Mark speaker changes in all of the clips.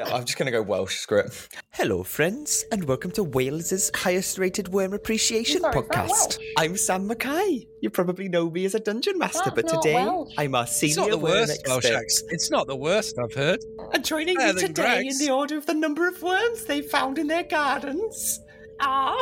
Speaker 1: I'm just going to go Welsh, script. Hello, friends, and welcome to Wales's highest rated worm appreciation
Speaker 2: Sorry,
Speaker 1: podcast. I'm Sam Mackay. You probably know me as a dungeon master,
Speaker 2: That's
Speaker 1: but today
Speaker 2: Welsh.
Speaker 1: I'm our
Speaker 3: It's
Speaker 1: senior
Speaker 3: not the
Speaker 1: worm
Speaker 3: worst Welsh
Speaker 1: expert.
Speaker 3: accent. It's not the worst I've heard.
Speaker 1: And joining me today
Speaker 3: Greg's.
Speaker 1: in the order of the number of worms they found in their gardens are.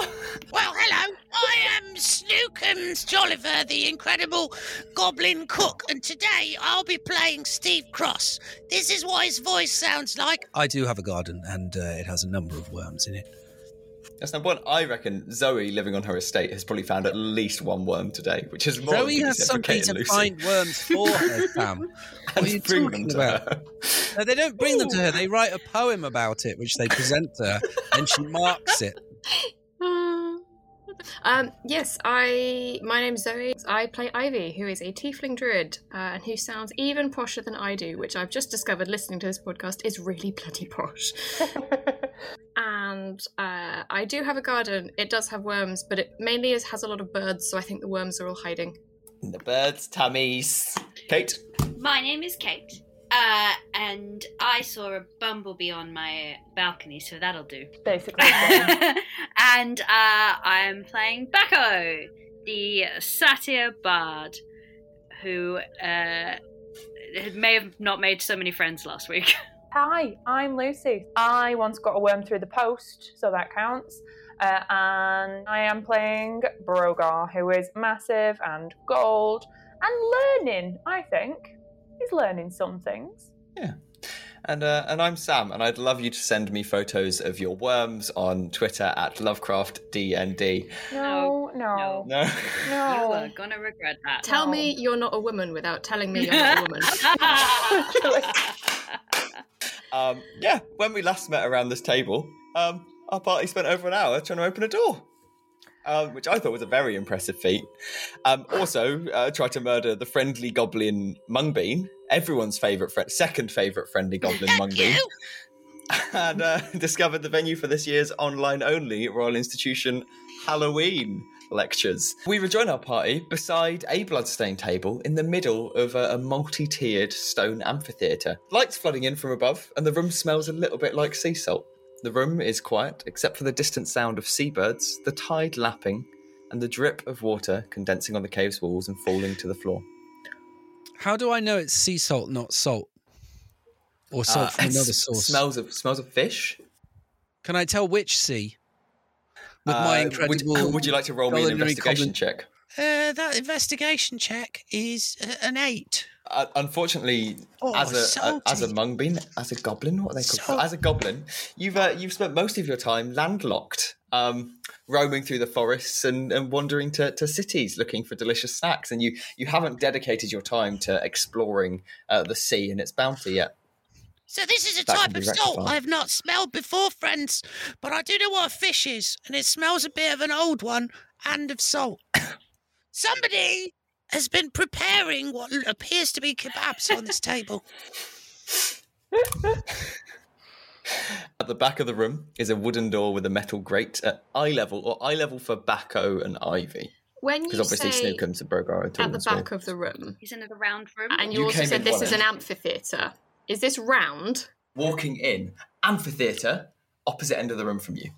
Speaker 4: Well, hello. I am Snookums Jolliver, the incredible goblin cook, and today I'll be playing Steve Cross. This is what his voice sounds like.
Speaker 3: I do have a garden, and uh, it has a number of worms in it.
Speaker 1: That's number one. I reckon Zoe, living on her estate, has probably found at least one worm today, which is more
Speaker 3: Zoe
Speaker 1: than
Speaker 3: has
Speaker 1: reciprocating
Speaker 3: somebody to
Speaker 1: Lucy.
Speaker 3: find worms for her, Sam. What are you
Speaker 1: bring them to
Speaker 3: about?
Speaker 1: her.
Speaker 3: No, they don't bring them to her. They write a poem about it, which they present to her, and she marks it.
Speaker 2: um, yes, I. My name's Zoe. I play Ivy, who is a tiefling druid uh, and who sounds even posher than I do, which I've just discovered listening to this podcast is really bloody posh. and uh, I do have a garden. It does have worms, but it mainly is, has a lot of birds, so I think the worms are all hiding.
Speaker 1: The birds' tummies. Kate.
Speaker 5: My name is Kate, uh, and I saw a bumblebee on my balcony, so that'll do.
Speaker 6: Basically.
Speaker 5: and uh, I'm playing Bacco, the satyr bard, who uh, may have not made so many friends last week.
Speaker 6: Hi, I'm Lucy. I once got a worm through the post, so that counts. Uh, and I am playing Brogar, who is massive and gold and learning, I think. He's learning some things. Yeah.
Speaker 1: And uh, and I'm Sam, and I'd love you to send me photos of your worms on Twitter at LovecraftDND.
Speaker 6: No, no,
Speaker 1: No.
Speaker 6: no.
Speaker 5: You are gonna regret that.
Speaker 2: Tell
Speaker 6: No.
Speaker 2: me you're not a woman without telling me you're not a woman.
Speaker 1: Um, yeah, when we last met around this table, um, our party spent over an hour trying to open a door, um, which I thought was a very impressive feat. Um, also, uh, tried to murder the friendly goblin Mungbean, everyone's favourite friend, second favourite friendly goblin Mungbean, and uh, discovered the venue for this year's online-only Royal Institution Halloween lectures. We rejoin our party beside a bloodstained table in the middle of a, a multi-tiered stone amphitheatre. Lights flooding in from above, and the room smells a little bit like sea salt. The room is quiet, except for the distant sound of seabirds, the tide lapping, and the drip of water condensing on the cave's walls and falling to the floor.
Speaker 3: How do I know it's sea salt, not salt? Or salt
Speaker 1: Uh,
Speaker 3: from another source?
Speaker 1: Smells of smells of fish.
Speaker 3: Can I tell which sea? With
Speaker 1: Uh,
Speaker 3: my
Speaker 1: would-
Speaker 3: incredible.
Speaker 1: Would, you like to roll me an investigation check?
Speaker 4: Uh, that investigation check is uh, an eight.
Speaker 1: Uh, unfortunately,
Speaker 4: Oh,
Speaker 1: as a, a as a
Speaker 4: salty.
Speaker 1: mungbean, as a goblin, what are they called?
Speaker 4: Salt.
Speaker 1: As a goblin, you've uh, you've spent most of your time landlocked, um, roaming through the forests and, and wandering to, to cities looking for delicious snacks, and you you haven't dedicated your time to exploring uh, the sea and its bounty yet.
Speaker 4: So this is a
Speaker 1: That
Speaker 4: type
Speaker 1: can be
Speaker 4: of salt. I have not smelled before, friends. But I do know what a fish is, and it smells a bit of an old one and of salt. Somebody has been preparing what appears to be kebabs on this table.
Speaker 1: At the back of the room is a wooden door with a metal grate at eye level, or eye level for Bacco and Ivy,
Speaker 2: When
Speaker 1: because
Speaker 2: you
Speaker 1: obviously
Speaker 2: say
Speaker 1: Snookums and Brogar are
Speaker 2: at the
Speaker 1: as well.
Speaker 2: back of the room,
Speaker 5: Isn't it a round room?
Speaker 2: and you,
Speaker 1: You
Speaker 2: also said this
Speaker 1: one
Speaker 2: is an amphitheatre, is this round?
Speaker 1: walking in amphitheater opposite end of the room from you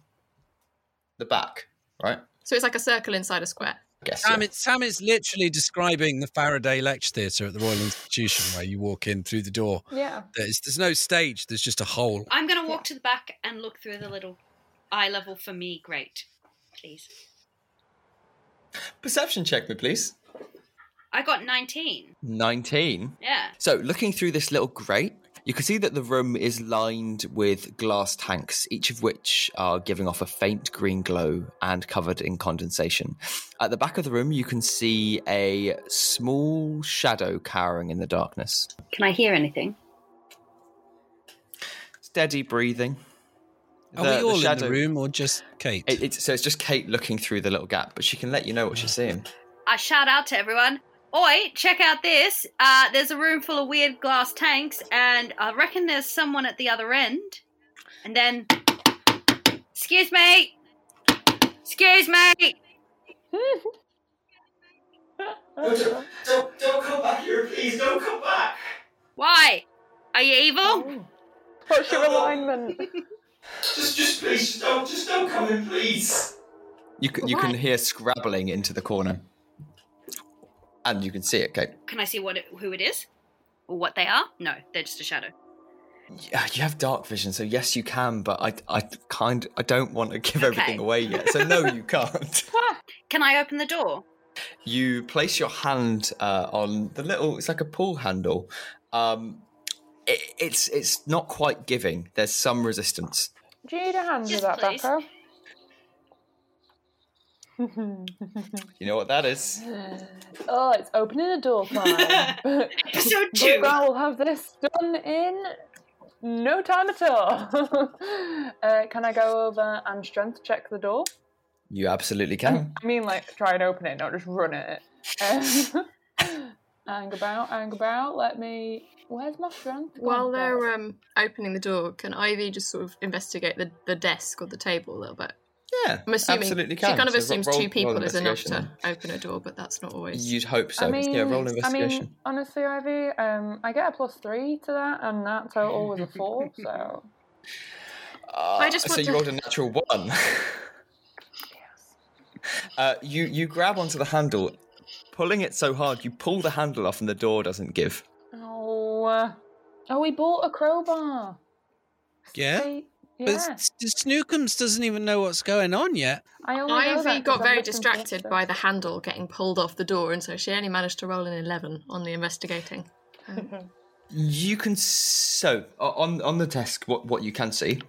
Speaker 1: the back right
Speaker 2: So it's like a circle inside a square.
Speaker 1: I guess
Speaker 3: Sam,
Speaker 1: yeah.
Speaker 3: it, Sam is literally describing the Faraday Lecture Theatre at the Royal Institution, where you walk in through the door.
Speaker 6: Yeah.
Speaker 3: There's, there's no stage. There's just a hole.
Speaker 5: I'm gonna walk to the back and look through the little eye level for me. Great, please.
Speaker 1: perception check me please
Speaker 5: I got 19.
Speaker 1: 19
Speaker 5: Yeah.
Speaker 1: so looking through this little grate you can see that the room is lined with glass tanks, each of which are giving off a faint green glow and covered in condensation. At the back of the room, you can see a small shadow cowering in the darkness.
Speaker 5: Can I hear anything?
Speaker 1: Steady breathing.
Speaker 3: Are
Speaker 1: The-
Speaker 3: we
Speaker 1: the
Speaker 3: all in the room or just Kate?
Speaker 1: It, it's, so it's just Kate looking through the little gap, but she can let you know what she's seeing.
Speaker 5: I shout out to everyone. Oi, check out this. Uh, there's a room full of weird glass tanks, and I reckon there's someone at the other end. And then, excuse me, excuse me.
Speaker 1: don't, don't, don't come back here, please. Don't come back.
Speaker 5: Why? Are you evil?
Speaker 6: Oh. What's your alignment?
Speaker 1: Just, just please, just don't, just don't come in, please. You can, you can hear scrabbling into the corner, and you can see it, Kate.
Speaker 5: Can I see what it, who it is? Or what they are? No, they're just a shadow.
Speaker 1: Yeah, you have dark vision, so yes, you can. But I, I kind, I don't want to give everything away yet. So no, you can't.
Speaker 5: Can I open the door?
Speaker 1: you place your hand uh, on the little. It's like a pull handle. Um, it, it's it's not quite giving. There's some resistance.
Speaker 6: Do you need a hand
Speaker 5: Yes,
Speaker 6: with that,
Speaker 5: please.
Speaker 6: Becco?
Speaker 1: You know what that is?
Speaker 6: oh, it's opening a door time.
Speaker 5: Episode
Speaker 6: But
Speaker 5: two.
Speaker 6: I will have this done in no time at all. uh, can I go over and strength check the door?
Speaker 1: You absolutely can.
Speaker 6: I mean, like, try and open it, not just run it. Um, hang about, hang about. Let me. Where's my strength?
Speaker 2: While
Speaker 6: gone?
Speaker 2: they're um, opening the door, can Ivy just sort of investigate the, the desk or the table a little bit?
Speaker 1: Yeah,
Speaker 2: I'm assuming
Speaker 1: absolutely can.
Speaker 2: she kind of
Speaker 1: So
Speaker 2: assumes
Speaker 1: roll-
Speaker 2: two people is enough to open a door, but that's not always.
Speaker 1: You'd hope so.
Speaker 6: I mean,
Speaker 1: yeah, roll
Speaker 6: I mean, honestly, Ivy, um, I get a plus three to that, and that total was a four. So
Speaker 1: Uh,
Speaker 2: I just
Speaker 1: so
Speaker 2: want
Speaker 1: you
Speaker 2: to-
Speaker 1: rolled a natural one. uh, you you grab onto the handle, pulling it so hard you pull the handle off and the door doesn't give.
Speaker 6: oh, uh, oh, we bought a crowbar.
Speaker 3: Yeah?
Speaker 6: See?
Speaker 3: But
Speaker 6: yeah.
Speaker 3: S- Snookums doesn't even know what's going on yet.
Speaker 6: I only know that
Speaker 2: Ivy
Speaker 6: 'cause
Speaker 2: got very
Speaker 6: listened to it,
Speaker 2: distracted by the handle getting pulled off the door, and so she only managed to roll an 11 on the investigating.
Speaker 1: You can so on on the desk. What what you can see.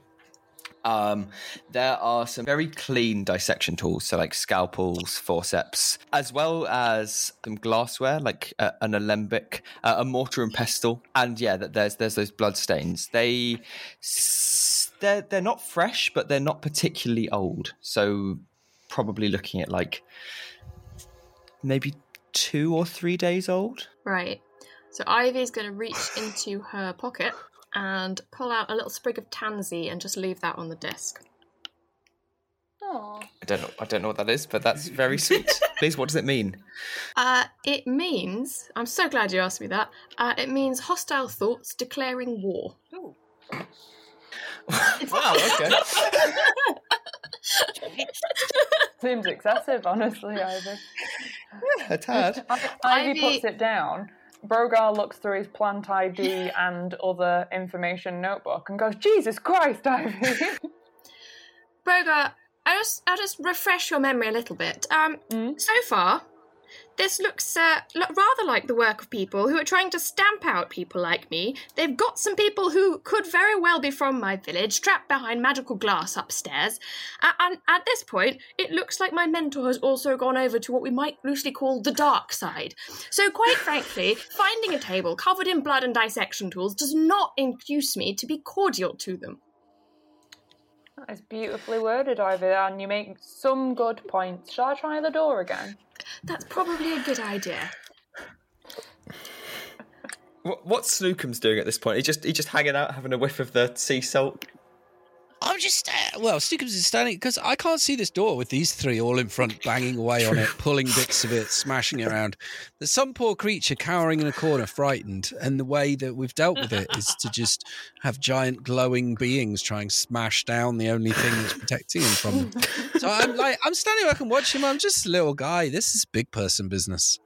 Speaker 1: Um, there are some very clean dissection tools, so like scalpels, forceps, as well as some glassware, like uh, an alembic, uh, a mortar and pestle, and yeah, that there's there's those blood stains. They s- they're they're not fresh, but they're not particularly old. So probably looking at like maybe two or three days old.
Speaker 2: Right. So Ivy's going to reach into her pocket and pull out a little sprig of tansy and just leave that on the desk.
Speaker 6: Aw.
Speaker 1: I don't know. I don't know what that is, but that's very sweet. Please, what does it mean?
Speaker 2: Uh, it means, I'm so glad you asked me that, uh, it means hostile thoughts declaring war.
Speaker 5: Ooh.
Speaker 1: Wow. Okay.
Speaker 6: Seems excessive, honestly, Ivy.
Speaker 1: A tad.
Speaker 6: I- Ivy
Speaker 2: Ivy-
Speaker 6: puts it down. Brogar looks through his plant ID and other information notebook and goes, Jesus Christ, Ivy!
Speaker 2: Brogar, I just, I'll just refresh your memory a little bit. Um,
Speaker 6: Mm.
Speaker 2: so far, this looks uh, rather like the work of people who are trying to stamp out people like me. They've got some people who could very well be from my village trapped behind magical glass upstairs. And at this point, it looks like my mentor has also gone over to what we might loosely call the dark side. So, quite frankly, finding a table covered in blood and dissection tools does not induce me to be cordial to them.
Speaker 6: That is beautifully worded, Ivy, and you make some good points. Shall I try the door again?
Speaker 2: That's probably a good idea.
Speaker 1: What, what's Snookum's doing at this point? He just he just hanging out, having a whiff of the sea salt.
Speaker 3: I'm just, uh, well, Snookums is standing because I can't see this door with these three all in front, banging away on it, pulling bits of it, smashing it around. There's some poor creature cowering in a corner, frightened, and the way that we've dealt with it is to just have giant glowing beings try and smash down the only thing that's protecting him from them. So I'm like, I'm standing back and watching him. I'm just a little guy. This is big person business.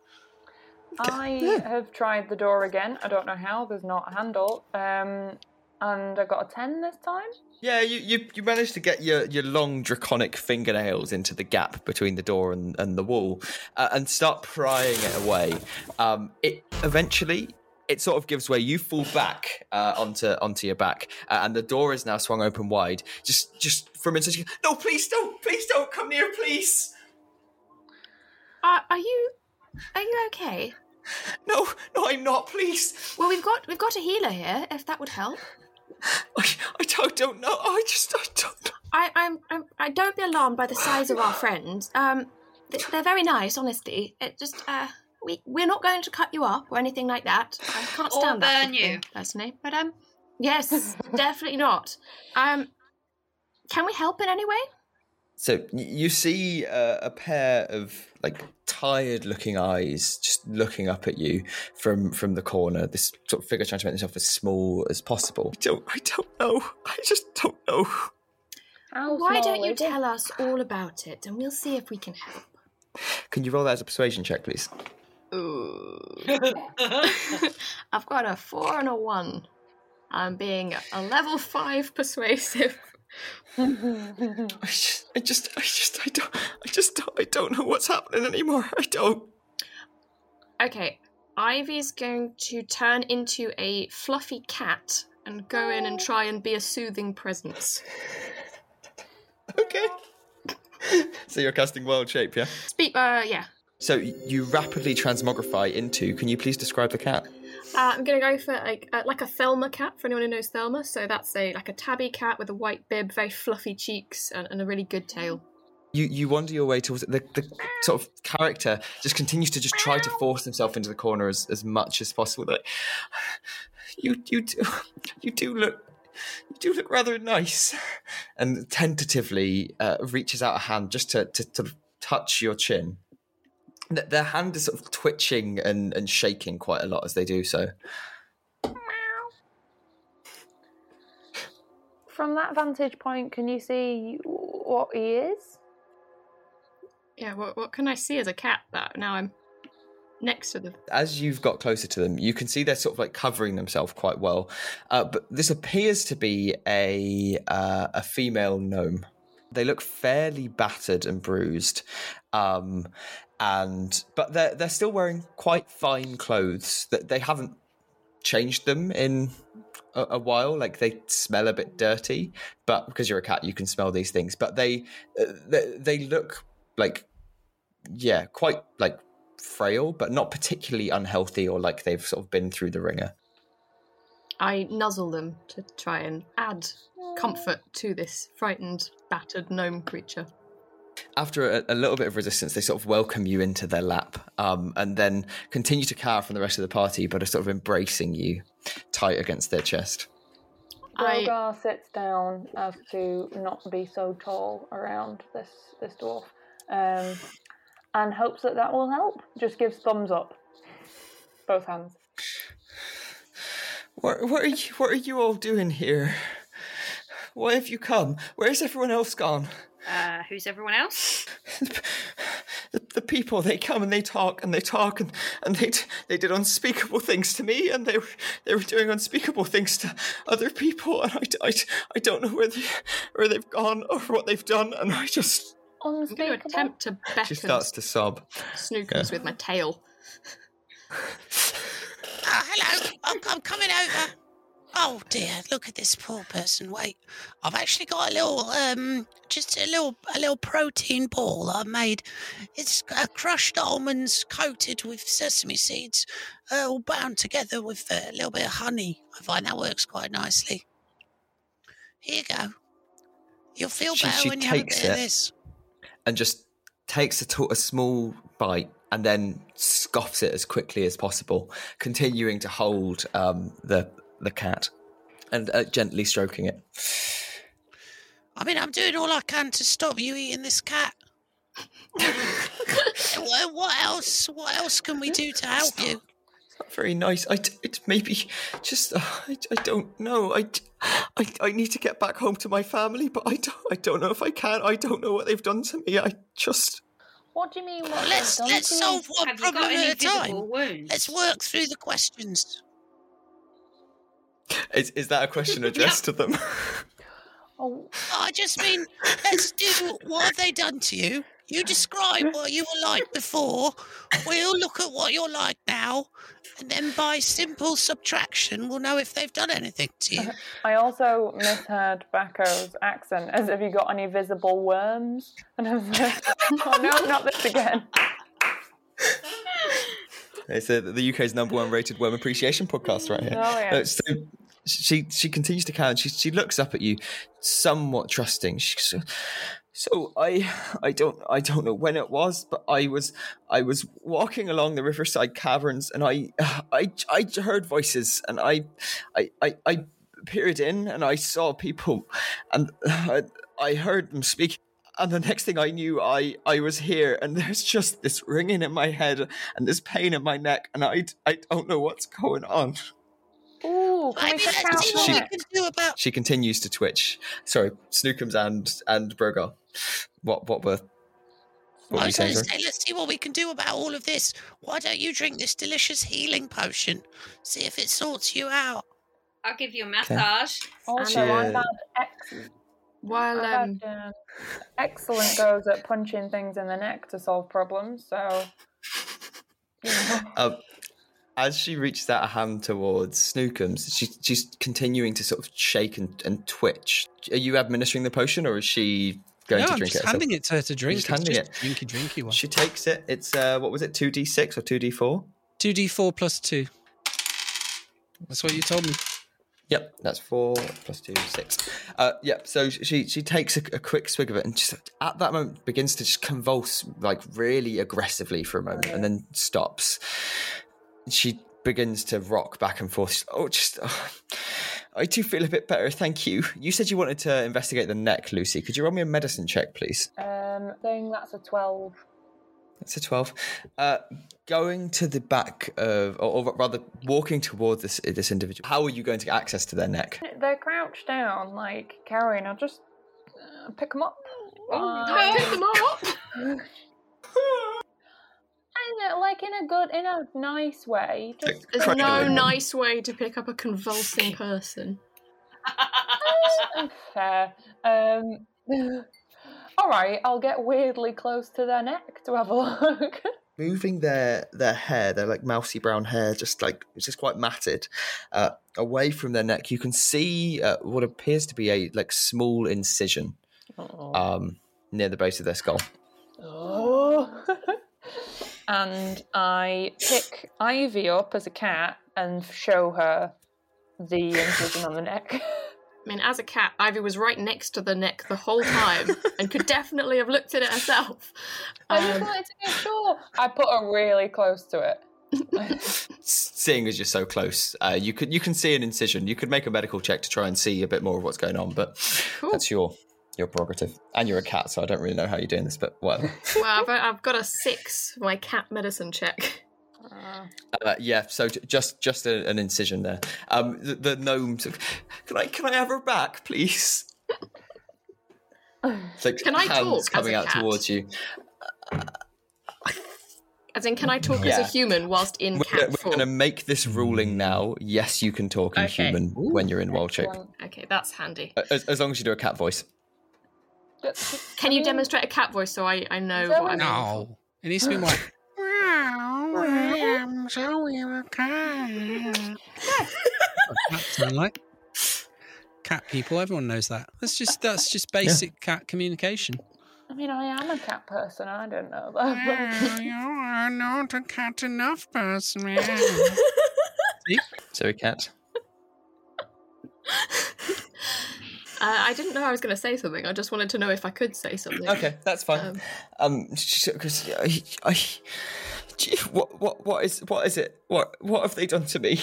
Speaker 6: I have tried the door again. I don't know how, there's not a handle. Um, and I got a 10 this time.
Speaker 1: Yeah, you, you you managed to get your, your long draconic fingernails into the gap between the door and, and the wall, uh, and start prying it away. Um, it eventually it sort of gives way. You fall back uh, onto onto your back, uh, and the door is now swung open wide. Just just for a minute, you no, please don't, please don't come near, please.
Speaker 2: Are, are you are you okay?
Speaker 1: No, no, I'm not. Please,
Speaker 2: Well, we've got we've got a healer here. If that would help.
Speaker 1: I, I don't, don't know. I just I don't. know.
Speaker 2: I I'm, I'm I don't be alarmed by the size of our friends. Um, they're very nice, honestly. It just uh. We, we're not going to cut you up or anything like that. I can't
Speaker 5: Or
Speaker 2: stand that
Speaker 5: burn
Speaker 2: sort
Speaker 5: you.
Speaker 2: personally. But um, yes, definitely not. Um, can we help in any way?
Speaker 1: So you see uh, a pair of like tired-looking eyes just looking up at you from from the corner. This sort of figure trying to make themselves as small as possible. I don't. I don't know. I just don't know.
Speaker 6: How
Speaker 2: Why don't you tell us all about it and we'll see if we can help?
Speaker 1: Can you roll that as a persuasion check, please?
Speaker 2: Ooh. I've got a four and a one. I'm being a level five persuasive.
Speaker 1: I just, I just, I just, I don't, I just, don't, I don't know what's happening anymore. I don't.
Speaker 2: Okay, Ivy's going to turn into a fluffy cat and go in and try and be a soothing presence.
Speaker 1: Okay. so you're casting wild shape, yeah?
Speaker 2: Speak, uh, yeah.
Speaker 1: So you rapidly transmogrify into. Can you please describe the cat?
Speaker 2: Uh, I'm gonna go for like uh, like a Thelma cat for anyone who knows Thelma. So that's a like a tabby cat with a white bib, very fluffy cheeks, and, and a really good tail.
Speaker 1: You you wander your way towards it. The, the sort of character just continues to just try to force himself into the corner as, as much as possible. Like, you you do you do look you do look rather nice, and tentatively uh, reaches out a hand just to to, to touch your chin. Th- Their hand is sort of twitching and, and shaking quite a lot as they do so.
Speaker 6: From that vantage point, can you see what he is?
Speaker 2: Yeah, what what can I see as a cat that now I'm next to them?
Speaker 1: as you've got closer to them, you can see they're sort of like covering themselves quite well. Uh, but this appears to be a uh, a female gnome. They look fairly battered and bruised, um, and but they're they're still wearing quite fine clothes. That they haven't changed them in a, a while. Like they smell a bit dirty, but because you're a cat, you can smell these things. But they uh, they, they look like yeah, quite like frail, but not particularly unhealthy or like they've sort of been through the wringer.
Speaker 2: I nuzzle them to try and add comfort to this frightened, battered gnome creature.
Speaker 1: After a, a little bit of resistance, they sort of welcome you into their lap um, and then continue to cower from the rest of the party, but are sort of embracing you tight against their chest.
Speaker 2: I-
Speaker 6: sits down as to not be so tall around this this dwarf, um, and hopes that that will help. Just gives thumbs up, both hands.
Speaker 1: What, what are you? What are you all doing here? Why have you come? Where's everyone else gone?
Speaker 5: Uh, who's everyone else?
Speaker 1: the, the people they come and they talk and they talk and, and they they did unspeakable things to me and they were they were doing unspeakable things to other people and I, I, I don't know where they where they've gone or what they've done and I just
Speaker 2: I'm going to attempt to beckon.
Speaker 1: she starts to sob.
Speaker 2: Snookums with my tail.
Speaker 4: Ah, hello, I'm, I'm coming over. Oh dear, look at this poor person. Wait, I've actually got a little, um, just a little, a little protein ball I've made. It's uh, crushed almonds coated with sesame seeds, uh, all bound together with uh, a little bit of honey. I find that works quite nicely. Here you go. You'll feel
Speaker 1: She-
Speaker 4: better
Speaker 1: she
Speaker 4: when you have a bit of this.
Speaker 1: and just takes a, small bite and then scoffs it as quickly as possible, continuing to hold um, the the cat and uh, gently stroking it.
Speaker 4: I mean, I'm doing all I can to stop you eating this cat. what, what else? What else can we do to help you?
Speaker 1: Not very nice. I, d- it maybe just uh, I, I don't know. I, I. I need to get back home to my family, but I don't I don't know if I can. I don't know what they've done to me. I just
Speaker 6: What do you mean? What
Speaker 4: Well, let's let's solve one
Speaker 5: Have
Speaker 4: problem at a time.
Speaker 5: wounds?
Speaker 4: Let's work through the questions.
Speaker 1: Is is that a question addressed to them?
Speaker 6: Oh,
Speaker 4: I just mean, let's do what have they done to you? You describe what you were like before. We'll look at what you're like now, and then by simple subtraction, we'll know if they've done anything to you.
Speaker 6: I also misheard Bacco's accent as if you got any visible worms, and I was like, "Oh no, not this again."
Speaker 1: It's uh, the UK's number one rated worm appreciation podcast right here.
Speaker 6: Oh yeah.
Speaker 1: Uh, so she she continues to count. She she looks up at you, somewhat trusting. She goes, so I I don't I don't know when it was, but I was I was walking along the riverside caverns, and I I I heard voices, and I I I, I peered in, and I saw people, and I, I heard them speak. And the next thing I knew, I I was here, and there's just this ringing in my head and this pain in my neck, and I I don't know what's going on.
Speaker 6: Ooh, can we
Speaker 4: Maybe
Speaker 6: check
Speaker 4: let's see what we can do about.
Speaker 1: She continues to twitch. Sorry, Snookums and and Brogar. What what were what
Speaker 4: I was going to say, let's see what we can do about all of this. Why don't you drink this delicious healing potion? See if it sorts you out.
Speaker 5: I'll give you a massage.
Speaker 6: Also, I've
Speaker 1: Yeah.
Speaker 6: had, ex-
Speaker 2: While
Speaker 6: I've
Speaker 2: um,
Speaker 6: had um, excellent goes at punching things in the neck to solve problems. So.
Speaker 1: Um, as she reaches out a hand towards Snookums, she, she's continuing to sort of shake and, and twitch. Are you administering the potion, or is she going
Speaker 3: no,
Speaker 1: to
Speaker 3: I'm
Speaker 1: drink
Speaker 3: just
Speaker 1: it? herself?
Speaker 3: handing it to her to drink.
Speaker 1: just handing
Speaker 3: just a drinky, drinky one.
Speaker 1: She takes it. It's uh, what was it? Two d six or two d four?
Speaker 3: Two D four plus two. That's what you told me.
Speaker 1: Yep, that's four plus two, six. Uh, yep. So she she takes a, a quick swig of it and just at that moment begins to just convulse like really aggressively for a moment and then stops. She begins to rock back and forth. Oh, just oh, I do feel a bit better, thank you. You said you wanted to investigate the neck, Lucy. Could you roll me a medicine check, please?
Speaker 6: um, thing that's a twelve.
Speaker 1: That's a 12. Uh, going to the back of, or, or rather, walking towards this this individual. How are you going to get access to their neck?
Speaker 6: They're crouched down, like carrying. I'll just uh, pick them up.
Speaker 2: oh,
Speaker 6: Uh,
Speaker 2: pick them up.
Speaker 6: and, like in a good, in a nice way. Just
Speaker 2: There's no
Speaker 1: them.
Speaker 2: nice way to pick up a convulsing person.
Speaker 6: uh, fair. Um, all right, I'll get weirdly close to their neck to have a look.
Speaker 1: moving their their hair, their like mousy brown hair, just like it's just quite matted, uh, away from their neck. You can see uh, what appears to be a like small incision um, near the base of their skull.
Speaker 6: Oh. and I pick Ivy up as a cat and show her the incision on the neck.
Speaker 2: I mean, as a cat, Ivy was right next to the neck the whole time and could definitely have looked at it herself.
Speaker 6: I just
Speaker 2: Um,
Speaker 6: wanted to be sure. I put her really close to it.
Speaker 1: Seeing as you're so close, uh, you could you can see an incision. You could make a medical check to try and see a bit more of what's going on, but
Speaker 2: Cool.
Speaker 1: that's your your prerogative. And you're a cat, so I don't really know how you're doing this, but whatever.
Speaker 2: well, I've, I've got a six my cat medicine check.
Speaker 1: Uh, yeah, so j- just just a, an incision there. Um, the, the gnome. sort of, Can I can I have her back, please? Like
Speaker 2: Can I
Speaker 1: hands
Speaker 2: talk as
Speaker 1: coming
Speaker 2: a
Speaker 1: out
Speaker 2: cat?
Speaker 1: towards you.
Speaker 2: As in, can I talk as a human whilst in
Speaker 1: We're,
Speaker 2: cat
Speaker 1: gonna- we're going to make this ruling now. Yes, you can talk in
Speaker 2: Okay.
Speaker 1: human when you're in wild shape,
Speaker 6: Excellent.
Speaker 2: Okay, that's handy.
Speaker 1: as, as long as you do a cat voice.
Speaker 6: But-
Speaker 2: Can
Speaker 6: I
Speaker 2: you
Speaker 6: mean,
Speaker 2: demonstrate a cat voice so I, I know what I'm?
Speaker 3: No, it needs to be more.
Speaker 4: Well, I'm Zoe the cat.
Speaker 3: Cat sound like cat people. Everyone knows that. That's just that's just basic cat communication.
Speaker 6: I mean, I am a cat person. I don't know
Speaker 4: Well,
Speaker 6: that.
Speaker 4: you are not a cat enough person, man.
Speaker 1: So a cat.
Speaker 2: Uh, I didn't know I was going to say something. I just wanted to know if I could say something.
Speaker 1: Okay, that's fine.
Speaker 2: Um,
Speaker 1: Um, because I, I, gee, what, what, what is, what is it? What, what have they done to me?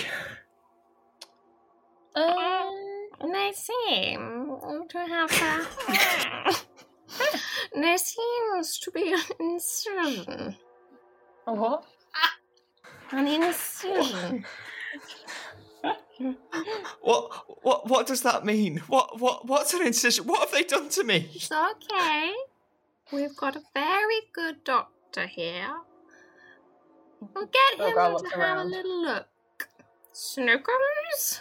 Speaker 6: um,
Speaker 2: They seem to have a... there seems to be an incision.
Speaker 6: what?
Speaker 2: An incision.
Speaker 1: What, what, what does that mean? What, what, what's an incision? What have they done to me?
Speaker 2: It's okay. We've got a very good doctor here. We'll get him
Speaker 6: God,
Speaker 2: to
Speaker 6: look
Speaker 2: have a little look. Snookums?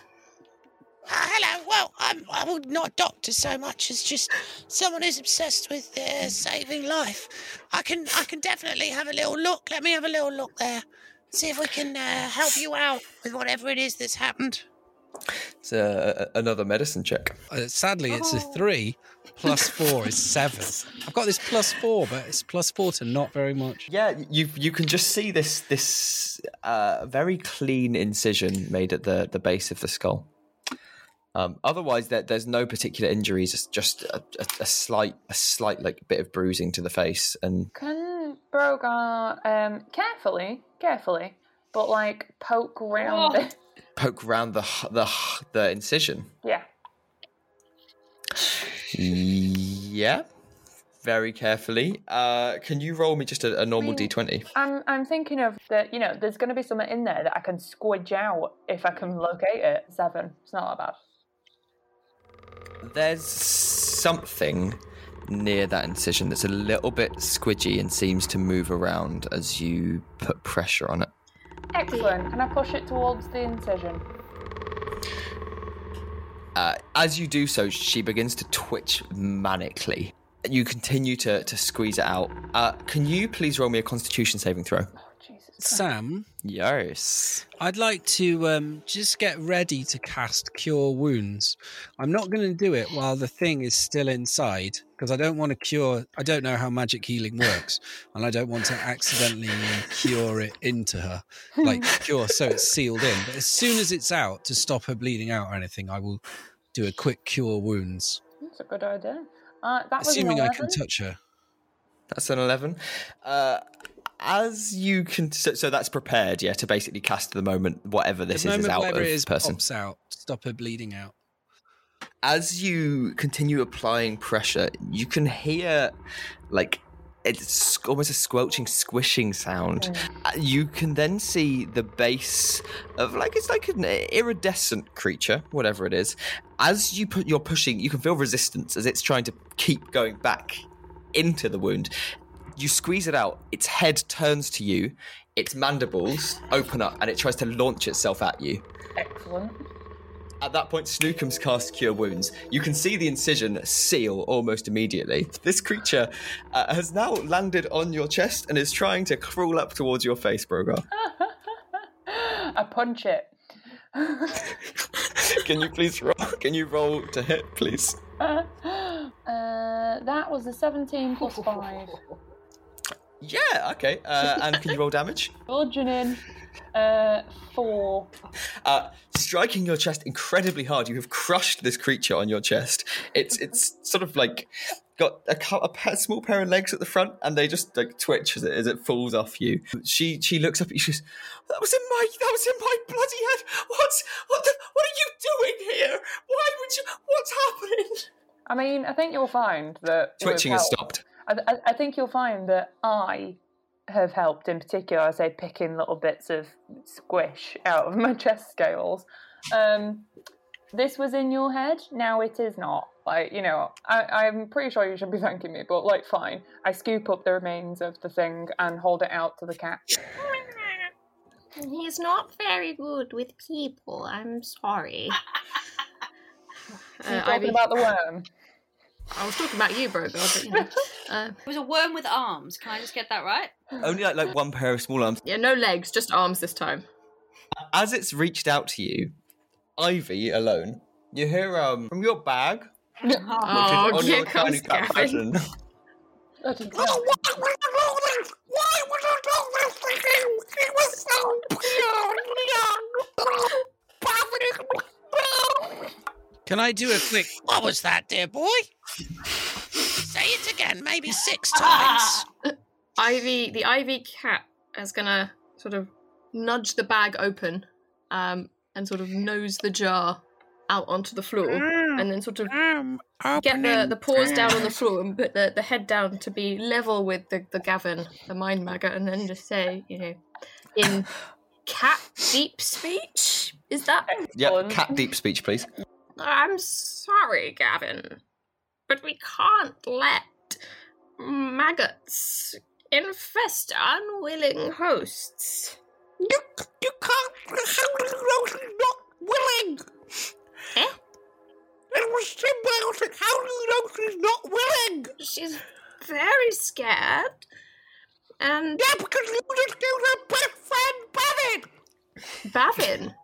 Speaker 4: Uh, hello. Well, I'm, I'm not a doctor so much as just someone who's obsessed with uh, saving life. I can I can definitely have a little look. Let me have a little look there. See if we can uh, help you out with whatever it is that's happened.
Speaker 1: It's uh, a, another medicine check.
Speaker 3: Uh, sadly, it's a
Speaker 2: Oh.
Speaker 3: three plus four is seven. I've got this plus four, but it's plus four to not very much.
Speaker 1: Yeah, you you can just see this this uh, very clean incision made at the the base of the skull. Um, otherwise, there, there's no particular injuries. It's just a, a, a slight a slight like bit of bruising to the face, and
Speaker 6: Can Brogar um carefully, carefully, but like poke round
Speaker 5: Oh.
Speaker 6: it?
Speaker 1: Poke around the the the incision.
Speaker 6: Yeah.
Speaker 1: Yeah, very carefully. Uh, can you roll me just a, a normal
Speaker 6: mean-
Speaker 1: d20?
Speaker 6: I'm, I'm thinking of that, you know, there's going to be something in there that I can squidge out if I can locate it. Seven. It's not that bad.
Speaker 1: There's something near that incision that's a little bit squidgy and seems to move around as you put pressure on it.
Speaker 6: Excellent. Can I push it towards the incision?
Speaker 1: Uh, as you do so, she begins to twitch manically. You continue to, to squeeze it out. Uh, can you please roll me a constitution saving throw?
Speaker 6: Oh, Jesus
Speaker 3: Sam,
Speaker 1: Yes.
Speaker 3: I'd like to um, just get ready to cast Cure Wounds. I'm not going to do it while the thing is still inside because I don't want to cure. I don't know how magic healing works, and I don't want to accidentally cure it into her, like cure so it's sealed in. But as soon as it's out, to stop her bleeding out or anything, I will do a quick Cure Wounds,
Speaker 6: That's a good idea. Uh, that was
Speaker 3: assuming I can touch her.
Speaker 1: That's an 11. Uh, as you can. So, so that's prepared, yeah, to basically cast the moment whatever this
Speaker 3: the
Speaker 1: is, is out
Speaker 3: whatever
Speaker 1: of
Speaker 3: it is
Speaker 1: person.
Speaker 3: pops out, stop her bleeding out.
Speaker 1: As you continue applying pressure, you can hear like it's almost a squelching, squishing sound. Uh, You can then see the base of like it's like an iridescent creature, whatever it is. As you put you're pushing, you can feel resistance as it's trying to keep going back into the wound. You squeeze it out. Its head turns to you. Its mandibles open up, and it tries to launch itself at you.
Speaker 6: Excellent.
Speaker 1: At that point, Snookums cast Cure Wounds. You can see the incision seal almost immediately. This creature uh, has now landed on your chest and is trying to crawl up towards your face, Brogar.
Speaker 6: I punch it.
Speaker 1: Can you please roll? Can you roll to hit, please?
Speaker 6: uh, that was a 17 plus 5.
Speaker 1: Yeah, okay. Uh, and can you roll damage?
Speaker 6: Bludgeoning. Uh, 4.
Speaker 1: Uh, striking your chest incredibly hard, you have crushed this creature on your chest. It's it's sort of like got a, a pa- small pair of legs at the front, and they just like twitch as it as it falls off you. She she looks up at you. She goes, "That was in my that was in my bloody head. What's what the, what are you doing here? Why would you? What's happening?"
Speaker 6: I mean, I think you'll find that.
Speaker 1: Twitching has stopped.
Speaker 6: I, I, I think you'll find that I have helped in particular, I say, picking little bits of squish out of my chest scales. Um, this was in your head, now it is not. Like, you know, I, I'm pretty sure you should be thanking me, but like, fine. I scoop up the remains of the thing and hold it out to the cat.
Speaker 2: He's not very good with people. I'm sorry.
Speaker 6: Are you
Speaker 2: Uh,
Speaker 6: talking
Speaker 2: Ivy-
Speaker 6: about the worm?
Speaker 2: I was talking about you, Brogar, but you know. Uh,
Speaker 5: It was a worm with arms. Can I just get that right?
Speaker 1: Only like like one pair of small arms.
Speaker 2: yeah, no legs, just arms this time.
Speaker 1: As it's reached out to you, Ivy alone, you hear um from your bag, which
Speaker 2: Oh,
Speaker 1: is on
Speaker 2: here
Speaker 1: your tiny
Speaker 2: comes Gavin.
Speaker 1: pattern.
Speaker 6: I didn't
Speaker 4: Oh,
Speaker 6: know.
Speaker 4: why would I do this? Why would I do this to him? He was so pure.
Speaker 3: Can I do a quick?
Speaker 4: What was that, dear boy? Say it again, maybe six times.
Speaker 2: Ivy, the Ivy cat is gonna sort of nudge the bag open, um, and sort of nose the jar out onto the floor, and then sort of
Speaker 4: Um,
Speaker 2: get the, the paws down on the floor and put the, the head down to be level with the, the Gavin, the mind maggot, and then just say, you know, in cat deep speech. Is that?
Speaker 1: Yeah, cat deep speech, please.
Speaker 2: I'm sorry, Gavin, but we can't let maggots infest unwilling hosts.
Speaker 4: You, you can't. How do you know she's not willing?
Speaker 2: Eh?
Speaker 4: It was symbiotic. How do you know she's not willing?
Speaker 2: She's very scared, and
Speaker 4: Yeah, because you just killed her best friend, Bavin.
Speaker 2: Bavin.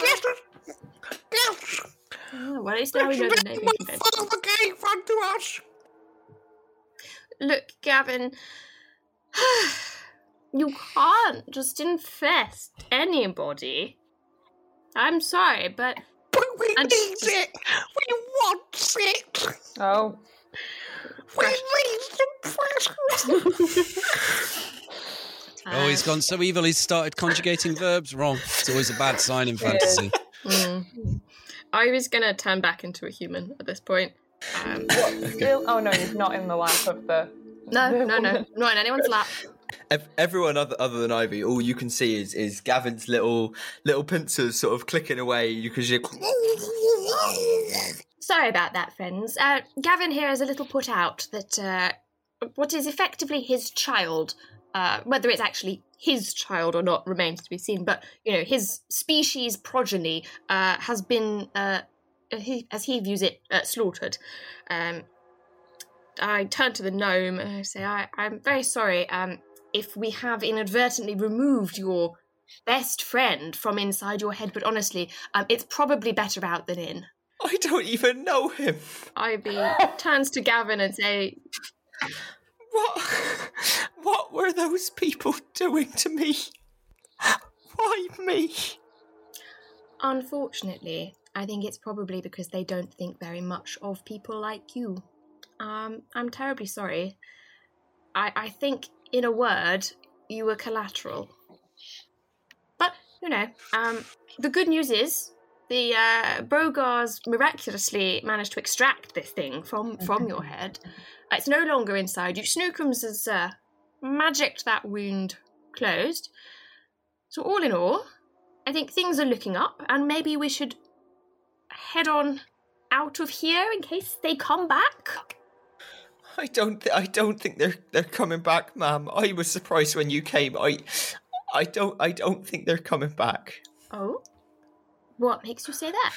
Speaker 4: Yes.
Speaker 2: Oh, well, at least now we know the name. of it.
Speaker 4: father gave unto us.
Speaker 2: Look, Gavin, you can't just infest anybody. I'm sorry, but
Speaker 4: But we
Speaker 2: And
Speaker 4: need
Speaker 2: just-
Speaker 4: it. We want it.
Speaker 6: Oh.
Speaker 4: We need some fresh.
Speaker 3: Oh, he's gone so evil. He's started conjugating verbs wrong. It's always a bad sign in fantasy.
Speaker 2: Mm. I was gonna turn back into a human at this point. Um,
Speaker 6: Still, oh no, he's not in the lap of the.
Speaker 2: no,
Speaker 6: the
Speaker 2: no, no, not in anyone's lap.
Speaker 1: Everyone other, other than Ivy, all you can see is, is Gavin's little little pincers sort of clicking away because you.
Speaker 2: Sorry about that, friends. Uh, Gavin here is a little put out that uh, what is effectively his child, uh, whether it's actually his child or not remains to be seen, but, you know, his species progeny uh, has been, uh, he, as he views it, uh, slaughtered. Um, I turn to the gnome and I say, I, I'm very sorry um, if we have inadvertently removed your best friend from inside your head, but honestly, um, it's probably better out than in.
Speaker 1: I don't even know him.
Speaker 2: Ivy turns to Gavin and say,
Speaker 1: What? What were those people doing to me? Why me?
Speaker 2: Unfortunately, I think it's probably because they don't think very much of people like you. Um, I'm terribly sorry. I, I think, in a word, you were collateral. But, you know, um, the good news is the uh, Brogars miraculously managed to extract this thing from, from your head. It's no longer inside you. Snookums has uh, magicked that wound closed. So, all in all, I think things are looking up, and maybe we should head on out of here in case they come back.
Speaker 1: I don't. Th- I don't think they're they're coming back, ma'am. I was surprised when you came. I, I don't. I don't think they're coming back.
Speaker 2: Oh? What makes you say that?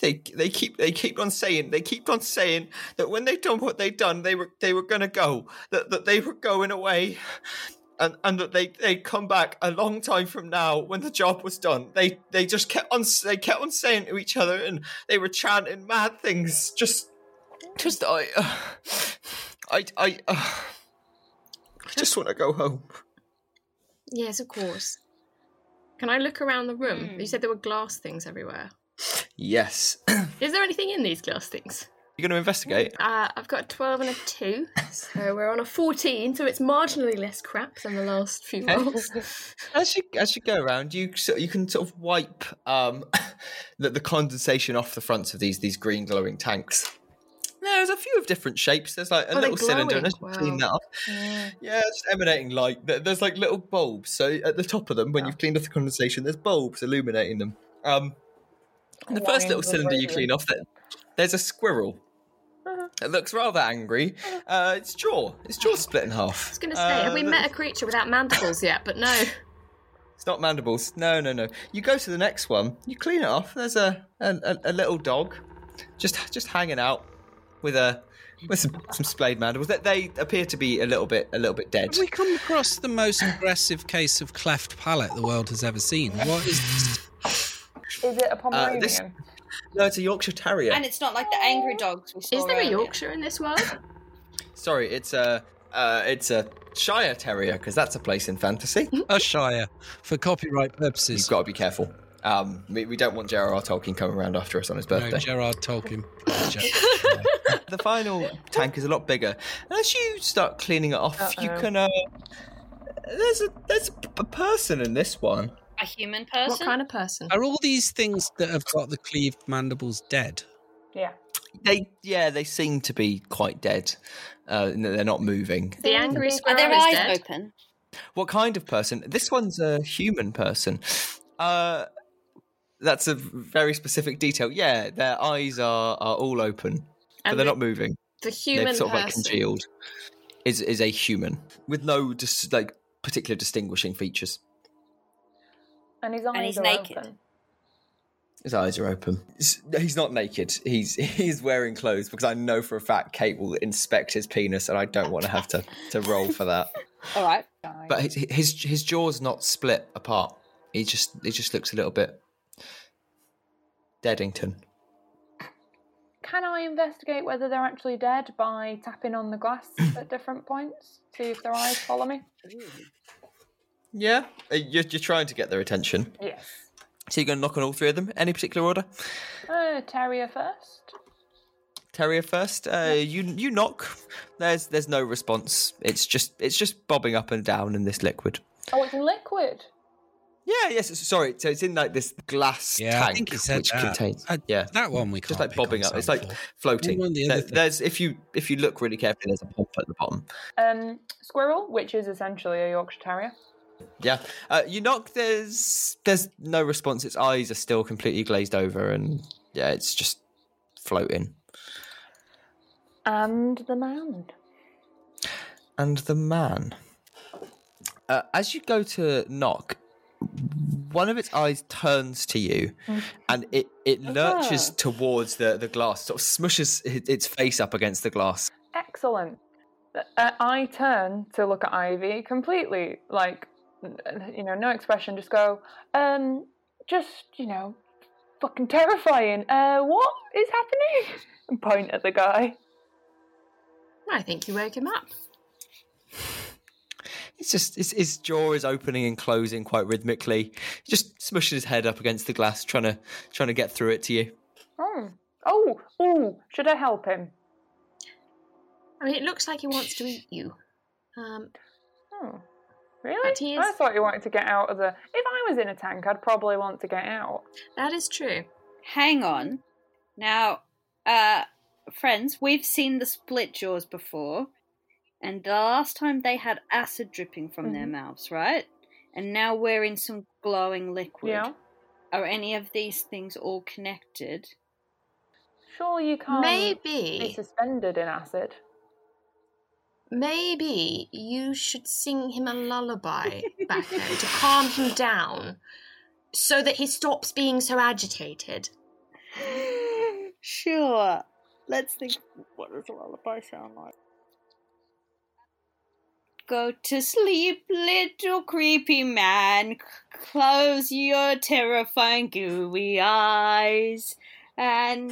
Speaker 1: They they keep they keep on saying they keep on saying that when they done what they done, they were they were gonna go. That that they were going away. And, and that they they come back a long time from now when the job was done. They they just kept on they kept on saying to each other and they were chanting mad things. Just just I uh, I I uh, I just want to go home.
Speaker 2: Yes, of course. Can I look around the room?
Speaker 5: Hmm.
Speaker 2: You said there were glass things everywhere.
Speaker 1: Yes.
Speaker 2: Is there anything in these glass things?
Speaker 1: You're going to investigate?
Speaker 2: Uh, I've got a 12 and a 2, so we're on a 14, so it's marginally less crap than the last few
Speaker 1: Okay.
Speaker 2: rolls.
Speaker 1: As you as you go around, you so you can sort of wipe um, the, the condensation off the fronts of these these green glowing tanks. There's a few of different shapes. There's like a
Speaker 2: they're
Speaker 1: little cylinder, and you
Speaker 2: glowing.
Speaker 1: clean that off, yeah, it's emanating light. There's like little bulbs. So at the top of them, when you've cleaned off the condensation, there's bulbs illuminating them. Um, and the first little cylinder you clean off, there's a squirrel.
Speaker 2: Uh-huh.
Speaker 1: It looks rather angry. Uh, its jaw, its jaw split in half.
Speaker 2: I was going to say, have we
Speaker 1: Uh,
Speaker 2: met a creature without mandibles yet? But no.
Speaker 1: It's not mandibles. No, no, no. You go to the next one. You clean it off. There's a a, a, a little dog, just just hanging out with a with some, some splayed mandibles. They, they appear to be a little bit a little bit dead.
Speaker 3: Have we come across the most aggressive case of cleft palate the world has ever seen? What is this?
Speaker 6: Is it a Pomeranian?
Speaker 1: this- No, it's a Yorkshire Terrier.
Speaker 5: And it's not like the angry dogs we saw
Speaker 2: Is there a
Speaker 5: earlier.
Speaker 2: Yorkshire in this world?
Speaker 1: Sorry, it's a uh, it's a Shire Terrier because that's a place in fantasy.
Speaker 3: A Shire for copyright purposes.
Speaker 1: You've got to be careful. Um, we, we don't want J.R.R. Tolkien coming around after us on his
Speaker 3: No,
Speaker 1: birthday.
Speaker 3: Gerard Tolkien.
Speaker 1: the final tank is a lot bigger. And as you start cleaning it off, you
Speaker 6: Uh-oh.
Speaker 1: can. Uh, there's a there's a person in this one.
Speaker 5: A human person?
Speaker 2: what kind of person?
Speaker 3: Are all these things that have got the cleaved mandibles dead?
Speaker 6: Yeah.
Speaker 1: They yeah, they seem to be quite dead. Uh, they're not moving.
Speaker 2: The angry
Speaker 5: Are their
Speaker 2: is
Speaker 5: eyes
Speaker 2: dead.
Speaker 5: open?
Speaker 1: What kind of person? This one's a human person. Uh, that's a very specific detail. Yeah, their eyes are are all open, but
Speaker 2: And
Speaker 1: they're
Speaker 2: the,
Speaker 1: not moving.
Speaker 2: the human
Speaker 1: They've sort of like
Speaker 2: person.
Speaker 1: congealed. Is is a human with no dis- like particular distinguishing features.
Speaker 6: And his eyes
Speaker 5: he's
Speaker 6: are
Speaker 5: naked.
Speaker 6: open.
Speaker 1: His eyes are open. He's- He's not naked. He's he's wearing clothes because I know for a fact Kate will inspect his penis, and I don't want to have to, to roll for that.
Speaker 5: All right.
Speaker 1: But his, his his jaw's not split apart. He just he just looks a little bit Deadington.
Speaker 6: Can I investigate whether they're actually dead by tapping on the glass at different points? See if their eyes follow me?
Speaker 1: Yeah, Uh, you're, you're trying to get their attention.
Speaker 6: Yes.
Speaker 1: So you're going to knock on all three of them. Any particular order?
Speaker 6: Uh, terrier first.
Speaker 1: Terrier first. Uh, you you knock. There's there's no response. It's just it's just bobbing up and down in this liquid.
Speaker 6: Oh, it's in liquid.
Speaker 1: Yeah, yes. Sorry, so it's in like this glass
Speaker 3: Yeah, I
Speaker 1: tank,
Speaker 3: think said
Speaker 1: which
Speaker 3: that.
Speaker 1: contains.
Speaker 3: I-
Speaker 1: yeah,
Speaker 3: That one we can't
Speaker 1: just like
Speaker 3: pick
Speaker 1: bobbing up. It's like
Speaker 3: for.
Speaker 1: floating.
Speaker 3: The
Speaker 1: There- there's if you if you look really carefully, there's a pump at the bottom.
Speaker 6: Um, squirrel, which is essentially a Yorkshire Terrier.
Speaker 1: Yeah, uh, you knock. There's there's no response. Its eyes are still completely glazed over, and yeah, it's just floating.
Speaker 6: And the man.
Speaker 1: And the man. Uh, as you go to knock, one of its eyes turns to you, and it it lurches towards the the glass, sort of smushes its face up against the glass.
Speaker 6: Excellent. Uh, I turn to look at Ivy completely, like, you know, no expression, just go, um, just, you know, fucking terrifying. Uh, what is happening? And point at the guy.
Speaker 2: I think you woke him up.
Speaker 1: It's just his, his jaw is opening and closing quite rhythmically. He just smushing his head up against the glass, trying to trying to get through it to you.
Speaker 6: Oh, oh, oh, should I help him?
Speaker 2: I mean, it looks like he wants to eat you. Um,
Speaker 6: Oh, really?
Speaker 2: But he
Speaker 6: I thought you wanted to get out of the. If I was in a tank, I'd probably want to get out.
Speaker 2: that is true.
Speaker 5: Hang on. Now, uh, friends, we've seen the split jaws before, and the last time they had acid dripping from their
Speaker 6: Mhm.
Speaker 5: mouths, right? And now we're in some glowing liquid.
Speaker 6: Yeah.
Speaker 5: Are any of these things all connected?
Speaker 6: Sure, you can't be
Speaker 2: Maybe,
Speaker 6: suspended in acid.
Speaker 2: maybe you should sing him a lullaby, Bacco, to calm him down, so that he stops being so agitated.
Speaker 5: sure. Let's think. What does a lullaby sound like? Go to sleep, little creepy man. Close your terrifying gooey eyes and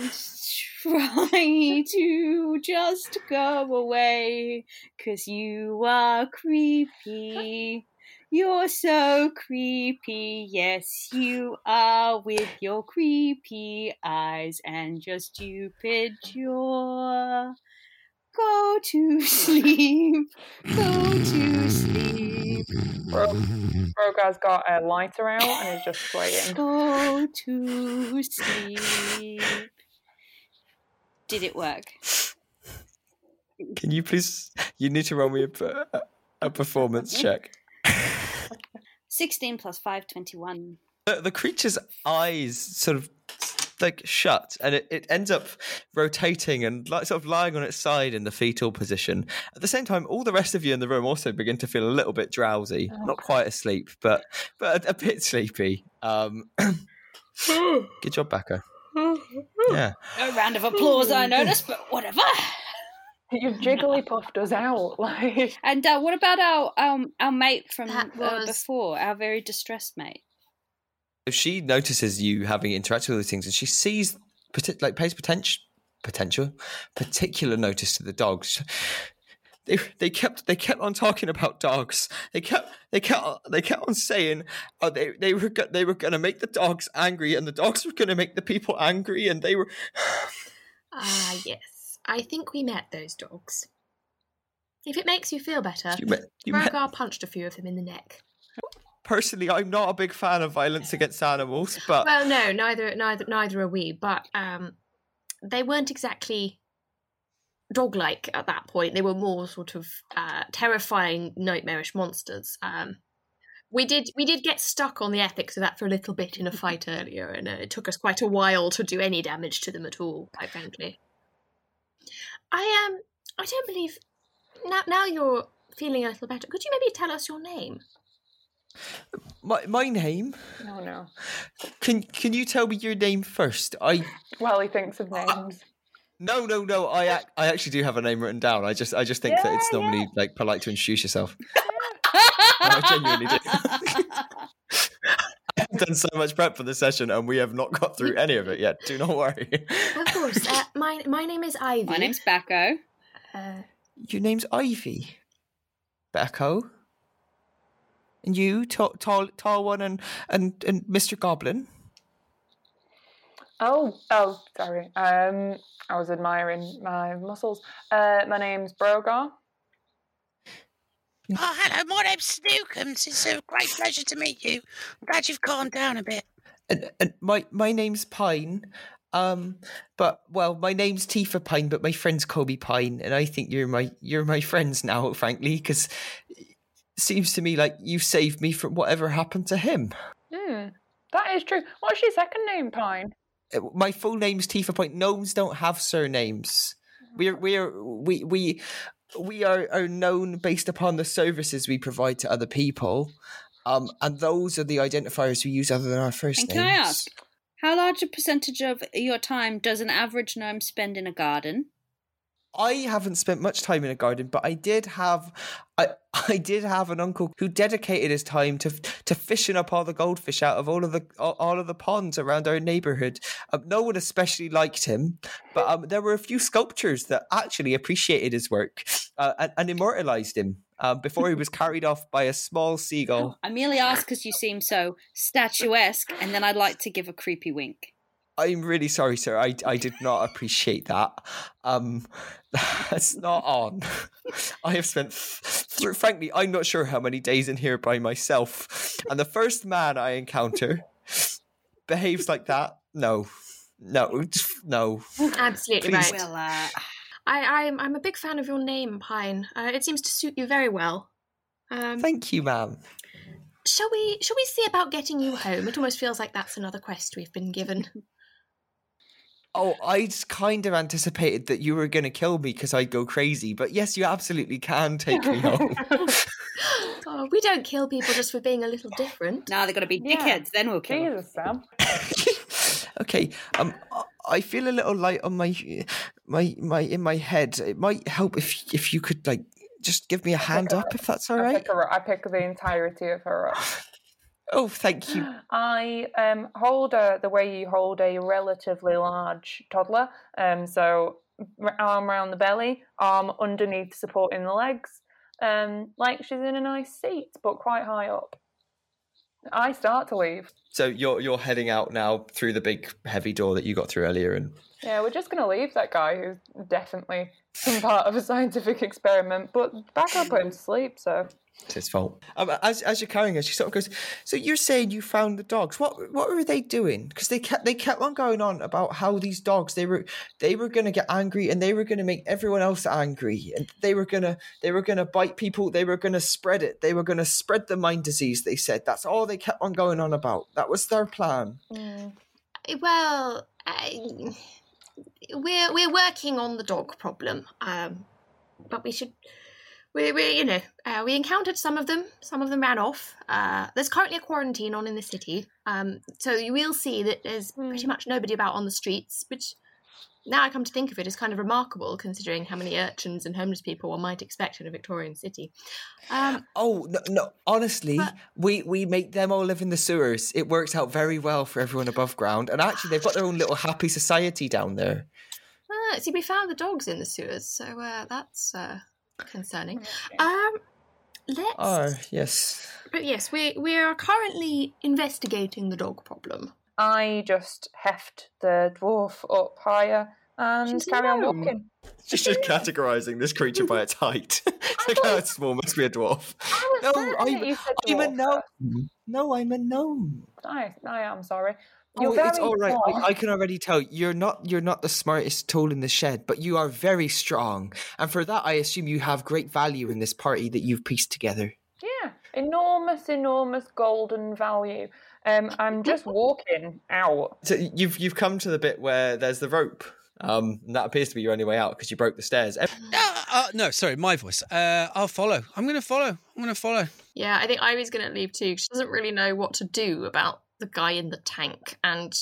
Speaker 5: try to just go away. Cause you are creepy. You're so creepy, yes, you are with your creepy eyes and your stupid jaw. Go to sleep, go to sleep,
Speaker 6: Brogar's got a lighter out and is just swaying.
Speaker 5: go to sleep. Did it work?
Speaker 1: Can you please? You need to roll me a, a performance check.
Speaker 5: 16 plus 5, 21.
Speaker 1: The, the creature's eyes sort of like shut, and it, it ends up rotating and like sort of lying on its side in the fetal position. At the same time, all the rest of you in the room also begin to feel a little bit drowsy, not quite asleep, but but a, a bit sleepy. Um, good job, Becca. Yeah.
Speaker 5: A round of applause, I notice, but whatever.
Speaker 6: You've jiggly puffed us out, like.
Speaker 5: And uh, what about our um, our mate from
Speaker 2: That
Speaker 5: uh,
Speaker 2: was-
Speaker 5: before, our very distressed mate?
Speaker 1: If she notices you having interacted with these things, and she sees, like, pays potential, potential, particular notice to the dogs. They, they kept they kept on talking about dogs. They kept they kept they kept on saying oh, they they were go- they were going to make the dogs angry and the dogs were going to make the people angry and they were
Speaker 2: Ah, yes. I think we met those dogs. If it makes you feel better,
Speaker 1: you met, you met,
Speaker 2: punched a few of them in the neck.
Speaker 1: Personally I'm not a big fan of violence against animals but
Speaker 2: Well, no, neither, neither, neither are we. But um, they weren't exactly dog-like at that point. They were more sort of uh, terrifying, nightmarish monsters. Um, we did, we did get stuck on the ethics of that for a little bit in a fight earlier, and uh, it took us quite a while to do any damage to them at all. Quite frankly, I um, I don't believe now. Now you're feeling a little better. Could you maybe tell us your name?
Speaker 1: My, my name
Speaker 6: No, no.
Speaker 1: can can you tell me your name first I
Speaker 6: Well, he thinks of names.
Speaker 1: No, no, no. I ac- I actually do have a name written down. I just I just think that it's
Speaker 6: Yeah,
Speaker 1: normally like polite to introduce yourself. I genuinely do. I've done so much prep for the session, and we have not got through any of it yet. Do not worry.
Speaker 2: Of course. uh, my my name is Ivy.
Speaker 5: My name's Bacco.
Speaker 2: Uh,
Speaker 1: Your name's Ivy. Becco. And you, tall, tall, tall one, and and and Mr. Goblin.
Speaker 6: Oh, oh, sorry. Um, I was admiring my muscles. Uh, my name's Brogar.
Speaker 4: Oh, hello, my name's Snookums. It's a great pleasure to meet you. I'm glad you've calmed down a bit.
Speaker 1: And, and my my name's Pine. Um, but well, my name's Tifa Pine, but my friends call me Pine, and I think you're my you're my friends now, frankly, because it seems to me like you saved me from whatever happened to him.
Speaker 6: Hmm, that is true. What's your second name, Pine?
Speaker 1: Uh, My full name's Tifa Pine. Gnomes don't have surnames. We're we're we we we are, are known based upon the services we provide to other people. Um, and those are the identifiers we use other than our first
Speaker 5: And
Speaker 1: names.
Speaker 5: can I ask, how large a percentage of your time does an average gnome spend in a garden?
Speaker 1: I haven't spent much time in a garden, but I did have I I did have an uncle who dedicated his time to to fishing up all the goldfish out of all of the all, of the ponds around our neighborhood. Um, no one especially liked him, but um, there were a few sculptures that actually appreciated his work uh, and, and immortalized him um, before he was carried off by a small seagull.
Speaker 5: I merely ask because you seem so statuesque, and then I'd like to give a creepy wink.
Speaker 1: I'm really sorry, sir. I, I did not appreciate that. Um, that's not on. I have spent, through, frankly, I'm not sure how many days in here by myself. And the first man I encounter behaves like that. No, no, no.
Speaker 2: Absolutely
Speaker 1: Please.
Speaker 2: right.
Speaker 5: Well, uh,
Speaker 2: I, I'm I'm a big fan of your name, Pine. Uh, it seems to suit you very well. Um,
Speaker 1: Thank you, ma'am.
Speaker 2: shall we shall we see about getting you home? It almost feels like that's another quest we've been given.
Speaker 1: Oh, I just kind of anticipated that you were going to kill me because I'd go crazy. But yes, you absolutely can take me home.
Speaker 2: oh, we don't kill people just for being a little different.
Speaker 5: now they're going to be
Speaker 6: Yeah.
Speaker 5: dickheads, then we'll kill
Speaker 6: Jesus, Sam.
Speaker 1: okay um I- i feel a little light on my my my in my head it might help if if you could like just give me a hand
Speaker 6: her
Speaker 1: up if that's all
Speaker 6: I
Speaker 1: right
Speaker 6: pick, her. I pick the entirety of her up.
Speaker 1: Oh thank you
Speaker 6: I um, hold her the way you hold a relatively large toddler. Um, so arm around the belly, arm underneath supporting the legs, um, like she's in a nice seat, but quite high up. I start to leave.
Speaker 1: so you're you're heading out now through the big heavy door that you got through earlier and
Speaker 6: Yeah, we're just going to leave that guy who's definitely some part of a scientific experiment, but back up put him to sleep, so.
Speaker 1: It's his fault. Um, as as you're carrying her she sort of goes so you're saying you found the dogs. What what were they doing? Because they kept they kept on going on about how these dogs they were they were going to get angry and they were going to make everyone else angry. And they were going to they were going to bite people. They were going to spread it. They were going to spread the mind disease they said. That's all they kept on going on about. That was their plan.
Speaker 6: Mm.
Speaker 2: Well, I, we're we're working on the dog problem, um, but we should. We, we you know, uh, we encountered some of them. Some of them ran off. Uh, there's currently a quarantine on in the city, um, so you will see that there's pretty much nobody about on the streets. Which, now I come to think of it, is kind of remarkable considering how many urchins and homeless people one might expect in a Victorian city. Um,
Speaker 1: oh no, no honestly
Speaker 2: But-
Speaker 1: we we make them all live in the sewers it works out very well for everyone above ground and actually they've got their own little happy society down there
Speaker 2: Ah, see, we found the dogs in the sewers, so uh, that's uh, concerning. Um, let's.
Speaker 1: oh yes
Speaker 2: But yes, we we are currently investigating the dog problem.
Speaker 6: I just heft the dwarf up higher and
Speaker 2: She's
Speaker 6: carry on walking.
Speaker 1: She's just categorizing this creature by its height. it's like how small must be a dwarf.
Speaker 6: I was
Speaker 1: No, I'm-
Speaker 6: that you said
Speaker 1: I'm a gnome. No, I'm a gnome.
Speaker 6: I, I am sorry.
Speaker 1: Oh,
Speaker 6: You're
Speaker 1: it's
Speaker 6: very
Speaker 1: all right.
Speaker 6: small.
Speaker 1: I, I can already tell you're not you're not the smartest tool in the shed, but you are very strong, and for that, I assume you have great value in this party that you've pieced together.
Speaker 6: Yeah, enormous, enormous golden value. Um, I'm just walking out.
Speaker 1: So you've you've come to the bit where there's the rope. Um, and that appears to be your only way out because you broke the stairs. Ev-
Speaker 3: Uh, uh, no, sorry, my voice. Uh, I'll follow. I'm going to follow. I'm going to follow.
Speaker 2: Yeah, I think Ivy's going to leave too. She doesn't really know what to do about the guy in the tank, and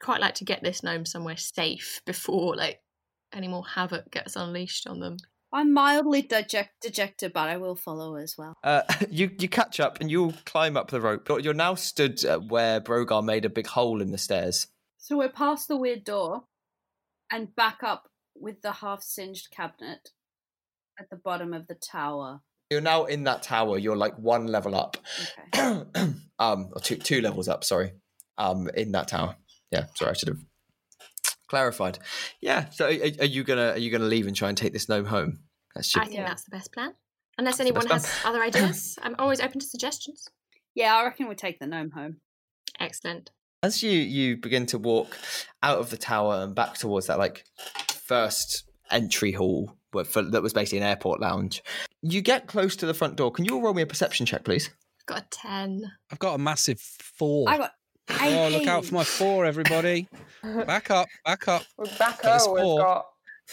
Speaker 2: quite like to get this gnome somewhere safe before like any more havoc gets unleashed on them.
Speaker 5: I'm mildly deject- dejected, but I will follow as well.
Speaker 1: Uh, you you catch up and you'll climb up the rope. You're now stood uh, where Brogar made a big hole in the stairs.
Speaker 5: So we're past the weird door and back up with the half singed cabinet at the bottom of the tower.
Speaker 1: You're now in that tower. You're like one level up.
Speaker 5: Okay.
Speaker 1: um, or two two levels up. Sorry. Um, in that tower. Yeah. Sorry, I should have clarified. Yeah. So, are, are you gonna are you gonna leave and try and take this gnome home? That's
Speaker 2: I think
Speaker 6: Yeah.
Speaker 2: that's the best plan. Unless anyone
Speaker 1: That's
Speaker 2: has other ideas, I'm always open to suggestions.
Speaker 5: Yeah, I reckon we'll take the gnome home.
Speaker 2: Excellent.
Speaker 1: As you you begin to walk out of the tower and back towards that like first entry hall where- for, that was basically an airport lounge, you get close to the front door. Can you all roll me a perception check, please?
Speaker 2: Got a 10.
Speaker 3: I've got a massive four.
Speaker 5: I got.
Speaker 3: Oh, look out for my four, everybody. Back up, back up.
Speaker 6: With Bacco
Speaker 3: Got a
Speaker 6: has
Speaker 3: four.
Speaker 6: got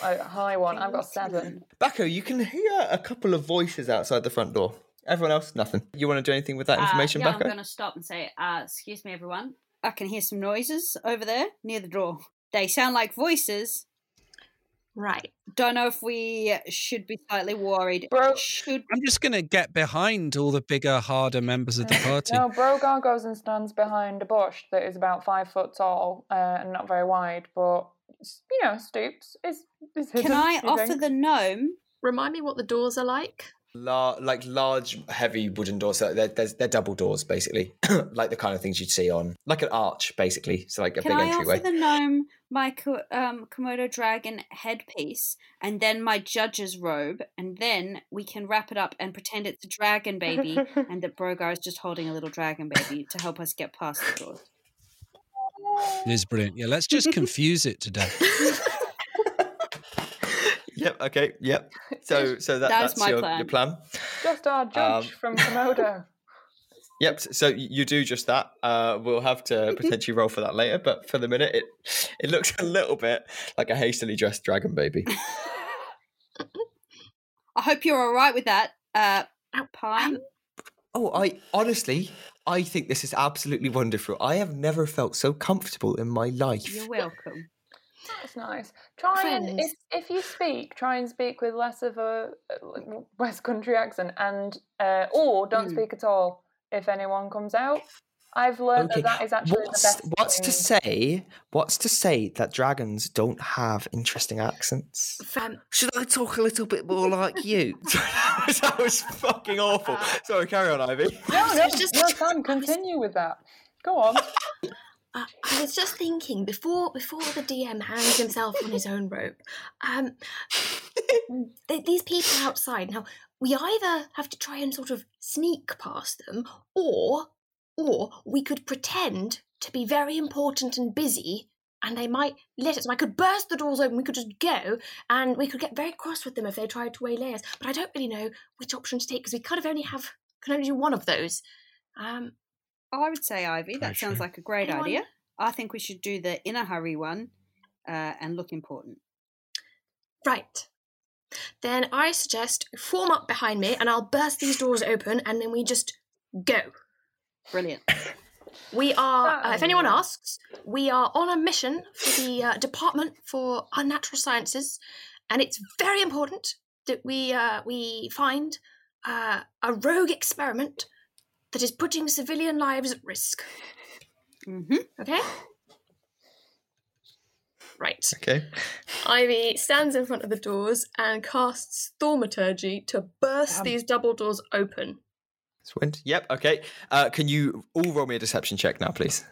Speaker 6: a high one. I've got seven.
Speaker 1: Bacco, you can hear a couple of voices outside the front door. Everyone else, nothing. You want to do anything with that
Speaker 5: Uh,
Speaker 1: information,
Speaker 5: yeah,
Speaker 1: Bacco?
Speaker 5: I'm going to stop and say, uh, excuse me, everyone. I can hear some noises over there near the door. They sound like voices.
Speaker 2: Right.
Speaker 5: Don't know if we should be slightly worried.
Speaker 6: Bro-
Speaker 5: Should
Speaker 3: I'm just going to get behind all the bigger, harder members of the party.
Speaker 6: No, Brogar goes and stands behind a bush that is about five foot tall uh, and not very wide, but you know, stoops. Is, is
Speaker 5: can
Speaker 6: hidden,
Speaker 5: I
Speaker 6: you
Speaker 5: offer
Speaker 6: think?
Speaker 5: the gnome?
Speaker 2: Remind me what the doors are like.
Speaker 1: La- like large, heavy wooden doors. So they're, they're, they're double doors, basically, like the kind of things you'd see on, like an arch, basically. So like a
Speaker 5: Can
Speaker 1: big
Speaker 5: I
Speaker 1: entryway.
Speaker 5: offer the gnome my Ko- um, Komodo dragon headpiece and then my judge's robe, and then we can wrap it up and pretend it's a dragon baby, and that Brogar is just holding a little dragon baby to help us get past the doors.
Speaker 3: It is brilliant. Yeah, let's just confuse it today.
Speaker 1: Yep. Okay. Yep. So so that,
Speaker 5: That was
Speaker 1: that's
Speaker 5: my
Speaker 1: your
Speaker 5: plan.
Speaker 1: your plan.
Speaker 6: Just our judge
Speaker 1: Um,
Speaker 6: from Komodo.
Speaker 1: Yep. So you do just that. Uh, we'll have to potentially roll for that later, but for the minute, it it looks a little bit like a hastily dressed dragon baby.
Speaker 5: I hope you're all right with that, uh, Pine.
Speaker 1: Oh, I honestly, I think this is absolutely wonderful. I have never felt so comfortable in my life.
Speaker 5: You're welcome.
Speaker 6: That's nice. Try and if, if you speak, try and speak with less of a uh, West Country accent, and uh, or don't
Speaker 5: Mm.
Speaker 6: speak at all if anyone comes out. I've learned
Speaker 1: Okay,
Speaker 6: that that is actually
Speaker 1: What's
Speaker 6: the best.
Speaker 1: what's to say? What's to say that dragons don't have interesting accents?
Speaker 2: Um,
Speaker 7: Should I talk a little bit more like you?
Speaker 1: that was fucking awful. Sorry, carry on, Ivy.
Speaker 6: No, no,
Speaker 2: just-
Speaker 6: no, Sam, continue with that. Go on.
Speaker 2: I was just thinking before before the DM hangs himself on his own rope. Um, th- these people outside now. We either have to try and sort of sneak past them, or or we could pretend to be very important and busy, and they might let us. I could burst the doors open. We could just go, and we could get very cross with them if they tried to waylay us. But I don't really know which option to take because we kind of only have can only do one of those. Um,
Speaker 5: I would say, Ivy, that
Speaker 3: Very
Speaker 5: sounds
Speaker 3: true.
Speaker 5: like a great
Speaker 2: Anyone?
Speaker 5: idea. I think we should do the in a hurry one uh, and look important.
Speaker 2: Right. Then I suggest form up behind me and I'll burst these doors open and then we just go.
Speaker 5: Brilliant.
Speaker 2: We are, uh, if anyone
Speaker 6: Ah.
Speaker 2: asks, we are on a mission for the uh, Department for Unnatural Sciences and it's very important that we, uh, we find uh, a rogue experiment that is putting civilian lives at risk.
Speaker 5: Mm-hmm.
Speaker 2: Okay? Right.
Speaker 1: Okay.
Speaker 2: Ivy stands in front of the doors and casts Thaumaturgy to burst
Speaker 6: Damn.
Speaker 2: these double doors open.
Speaker 1: Swind. Yep. Okay. Uh, can you all roll me a deception check now, please,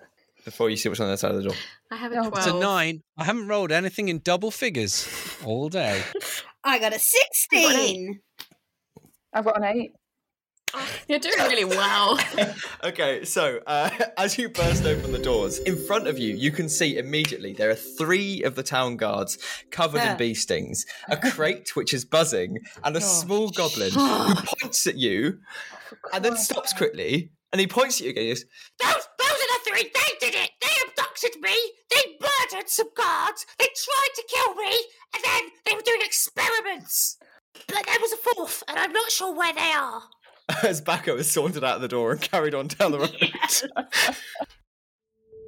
Speaker 1: before you see what's on the other side of the door?
Speaker 2: I have a
Speaker 6: No,
Speaker 2: 12.
Speaker 3: It's a nine. I haven't rolled anything in double figures all day.
Speaker 5: I got a 16.
Speaker 6: I've got an eight.
Speaker 2: Oh, you're doing really well.
Speaker 1: Okay, so uh, as you burst open the doors, in front of you, you can see immediately there are three of the town guards covered
Speaker 5: Yeah.
Speaker 1: in bee stings, a crate which is buzzing, and a small goblin who points at you and then stops quickly. And he points at you again. He goes,
Speaker 4: Those, those are the three. They did it. They abducted me. They murdered some guards. They tried to kill me, and then they were doing experiments. But there was a fourth, and I'm not sure where they are.
Speaker 1: as Bacco has sauntered out the door and carried on down the road.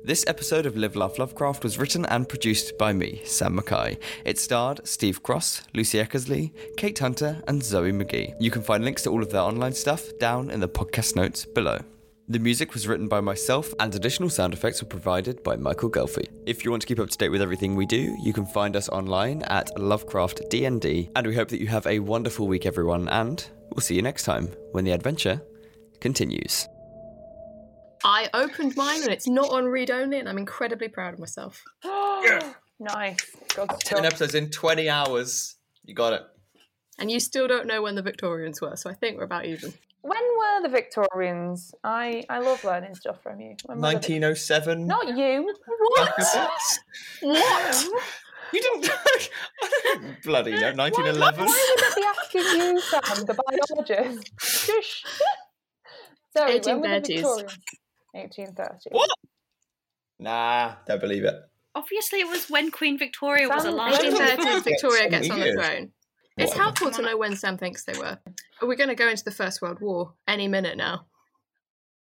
Speaker 1: This episode of Live Laugh Lovecraft was written and produced by me, Sam Mackay. It starred Steve Cross, Lucy Eckersley, Kate Hunter, and Zoe McGee. You can find links to all of their online stuff down in the podcast notes below. The music was written by myself, and additional sound effects were provided by Michael Gelfie. If you want to keep up to date with everything we do, you can find us online at Lovecraft DND, and we hope that you have a wonderful week, everyone, and we'll see you next time when the adventure continues.
Speaker 2: I opened mine and it's not on read only, and I'm incredibly proud of myself.
Speaker 6: Nice. Good
Speaker 1: 10
Speaker 6: stuff.
Speaker 1: episodes in 20 hours. You got it.
Speaker 2: And you still don't know when the Victorians were, so I think we're about even.
Speaker 6: When were the Victorians? I, I love learning stuff from you. When were the Vic-
Speaker 1: 1907.
Speaker 6: Not you.
Speaker 1: Massachusetts.
Speaker 2: What?
Speaker 1: You didn't. Bloody know.
Speaker 6: Why,
Speaker 1: 1911.
Speaker 6: why would I be asking you, Sam, the biologist? Shush. Sorry, when were the
Speaker 2: 1830s.
Speaker 6: 1830.
Speaker 1: What? Nah, don't believe it.
Speaker 5: Obviously, it was when Queen Victoria was
Speaker 6: Sam-
Speaker 5: alive.
Speaker 6: Sam-
Speaker 2: 1830s, Victoria gets on the
Speaker 1: years.
Speaker 2: throne. It's
Speaker 1: What?
Speaker 2: helpful to know when Sam thinks they were. Are We're going to go into the First World War any minute now.